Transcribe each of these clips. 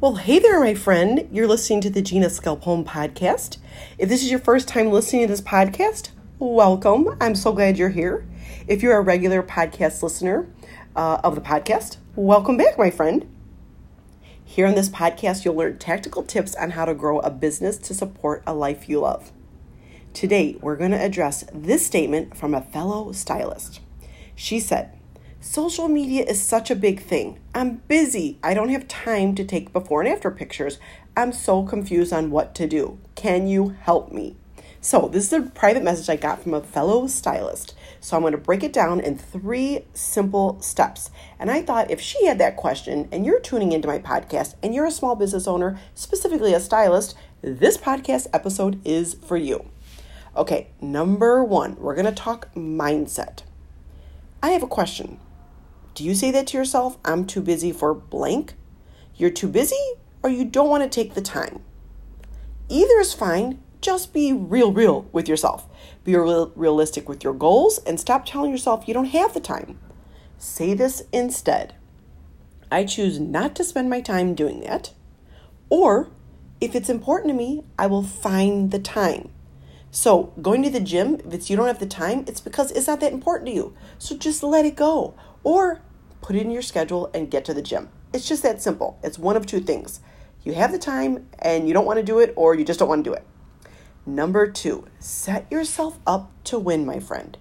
Well, hey there, my friend. You're listening to the Gina Skelp Home podcast. If this is your first time listening to this podcast, welcome. I'm so glad you're here. If you're a regular podcast listener uh, of the podcast, welcome back, my friend. Here on this podcast, you'll learn tactical tips on how to grow a business to support a life you love. Today, we're going to address this statement from a fellow stylist. She said, Social media is such a big thing. I'm busy. I don't have time to take before and after pictures. I'm so confused on what to do. Can you help me? So, this is a private message I got from a fellow stylist. So, I'm going to break it down in three simple steps. And I thought if she had that question and you're tuning into my podcast and you're a small business owner, specifically a stylist, this podcast episode is for you. Okay, number one, we're going to talk mindset. I have a question. Do you say that to yourself? I'm too busy for blank? You're too busy or you don't want to take the time? Either is fine. Just be real, real with yourself. Be real, realistic with your goals and stop telling yourself you don't have the time. Say this instead I choose not to spend my time doing that. Or if it's important to me, I will find the time. So, going to the gym, if it's you don't have the time, it's because it's not that important to you. So just let it go. Or put it in your schedule, and get to the gym. It's just that simple. It's one of two things. You have the time and you don't want to do it, or you just don't want to do it. Number two, set yourself up to win, my friend.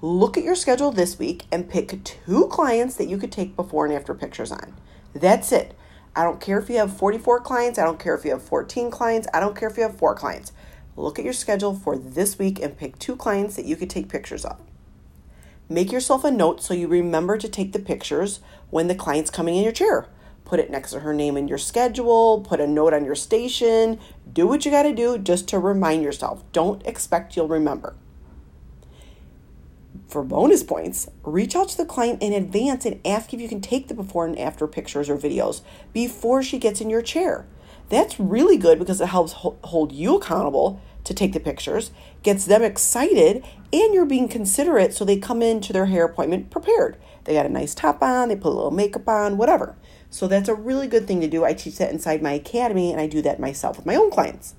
Look at your schedule this week and pick two clients that you could take before and after pictures on. That's it. I don't care if you have 44 clients. I don't care if you have 14 clients. I don't care if you have four clients. Look at your schedule for this week and pick two clients that you could take pictures of. Make yourself a note so you remember to take the pictures when the client's coming in your chair. Put it next to her name in your schedule, put a note on your station. Do what you got to do just to remind yourself. Don't expect you'll remember. For bonus points, reach out to the client in advance and ask if you can take the before and after pictures or videos before she gets in your chair. That's really good because it helps hold you accountable to take the pictures, gets them excited, and you're being considerate so they come into their hair appointment prepared. They got a nice top on, they put a little makeup on, whatever. So that's a really good thing to do. I teach that inside my academy and I do that myself with my own clients.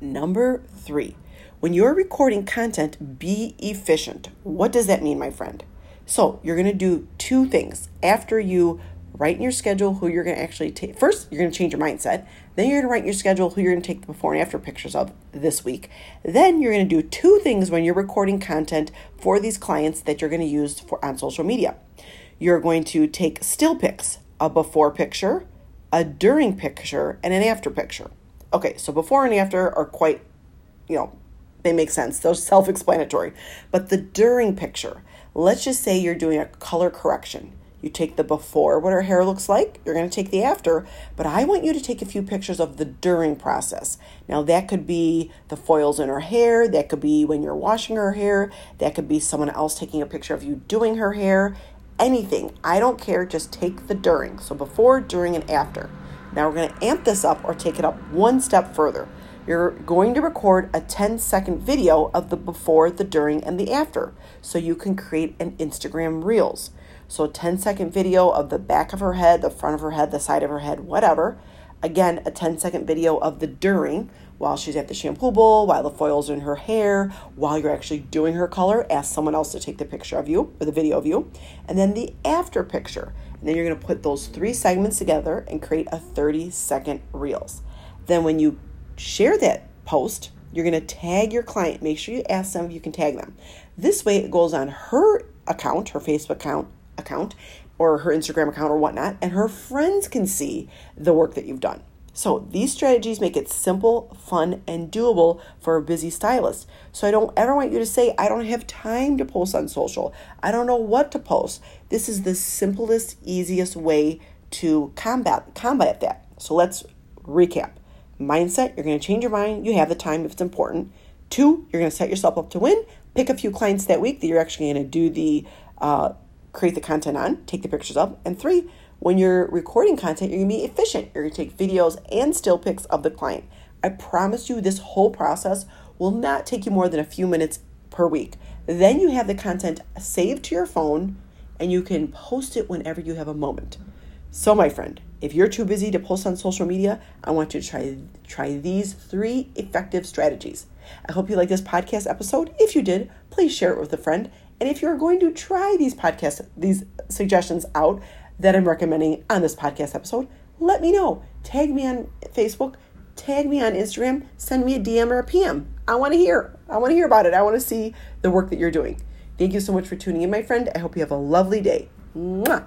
Number three, when you're recording content, be efficient. What does that mean, my friend? So you're going to do two things after you write in your schedule who you're going to actually take. First, you're going to change your mindset. Then you're going to write in your schedule who you're going to take the before and after pictures of this week. Then you're going to do two things when you're recording content for these clients that you're going to use for on social media. You're going to take still pics, a before picture, a during picture, and an after picture. Okay, so before and after are quite, you know, they make sense. They're self explanatory. But the during picture, let's just say you're doing a color correction you take the before, what her hair looks like. You're going to take the after, but I want you to take a few pictures of the during process. Now, that could be the foils in her hair. That could be when you're washing her hair. That could be someone else taking a picture of you doing her hair. Anything. I don't care. Just take the during. So, before, during, and after. Now, we're going to amp this up or take it up one step further. You're going to record a 10 second video of the before, the during, and the after so you can create an Instagram Reels. So, a 10 second video of the back of her head, the front of her head, the side of her head, whatever. Again, a 10 second video of the during while she's at the shampoo bowl, while the foils in her hair, while you're actually doing her color. Ask someone else to take the picture of you or the video of you. And then the after picture. And then you're to put those three segments together and create a 30 second reels. Then, when you share that post, you're to tag your client. Make sure you ask them if you can tag them. This way, it goes on her account, her Facebook account, account or her Instagram account or whatnot, and her friends can see the work that you've done. So these strategies make it simple, fun, and doable for a busy stylist. So I don't ever want you to say, I don't have time to post on social. I don't know what to post. This is the simplest, easiest way to combat combat that. So let's recap. Mindset, you're going to change your mind. You have the time if it's important. Two, you're going to set yourself up to win. Pick a few clients that week that you're actually going to do the uh, create the content on, take the pictures of. And three, when you're recording content, you're gonna be efficient. You're gonna take videos and still pics of the client. I promise you, this whole process will not take you more than a few minutes per week. Then you have the content saved to your phone and you can post it whenever you have a moment. So, my friend, If you're too busy to post on social media, I want you to try try these three effective strategies. I hope you like this podcast episode. If you did, please share it with a friend. And if you're going to try these podcasts, these suggestions out that I'm recommending on this podcast episode, let me know. Tag me on Facebook, tag me on Instagram, send me a DM or a PM. I want to hear. I want to hear about it. I want to see the work that you're doing. Thank you so much for tuning in, my friend. I hope you have a lovely day. Mwah.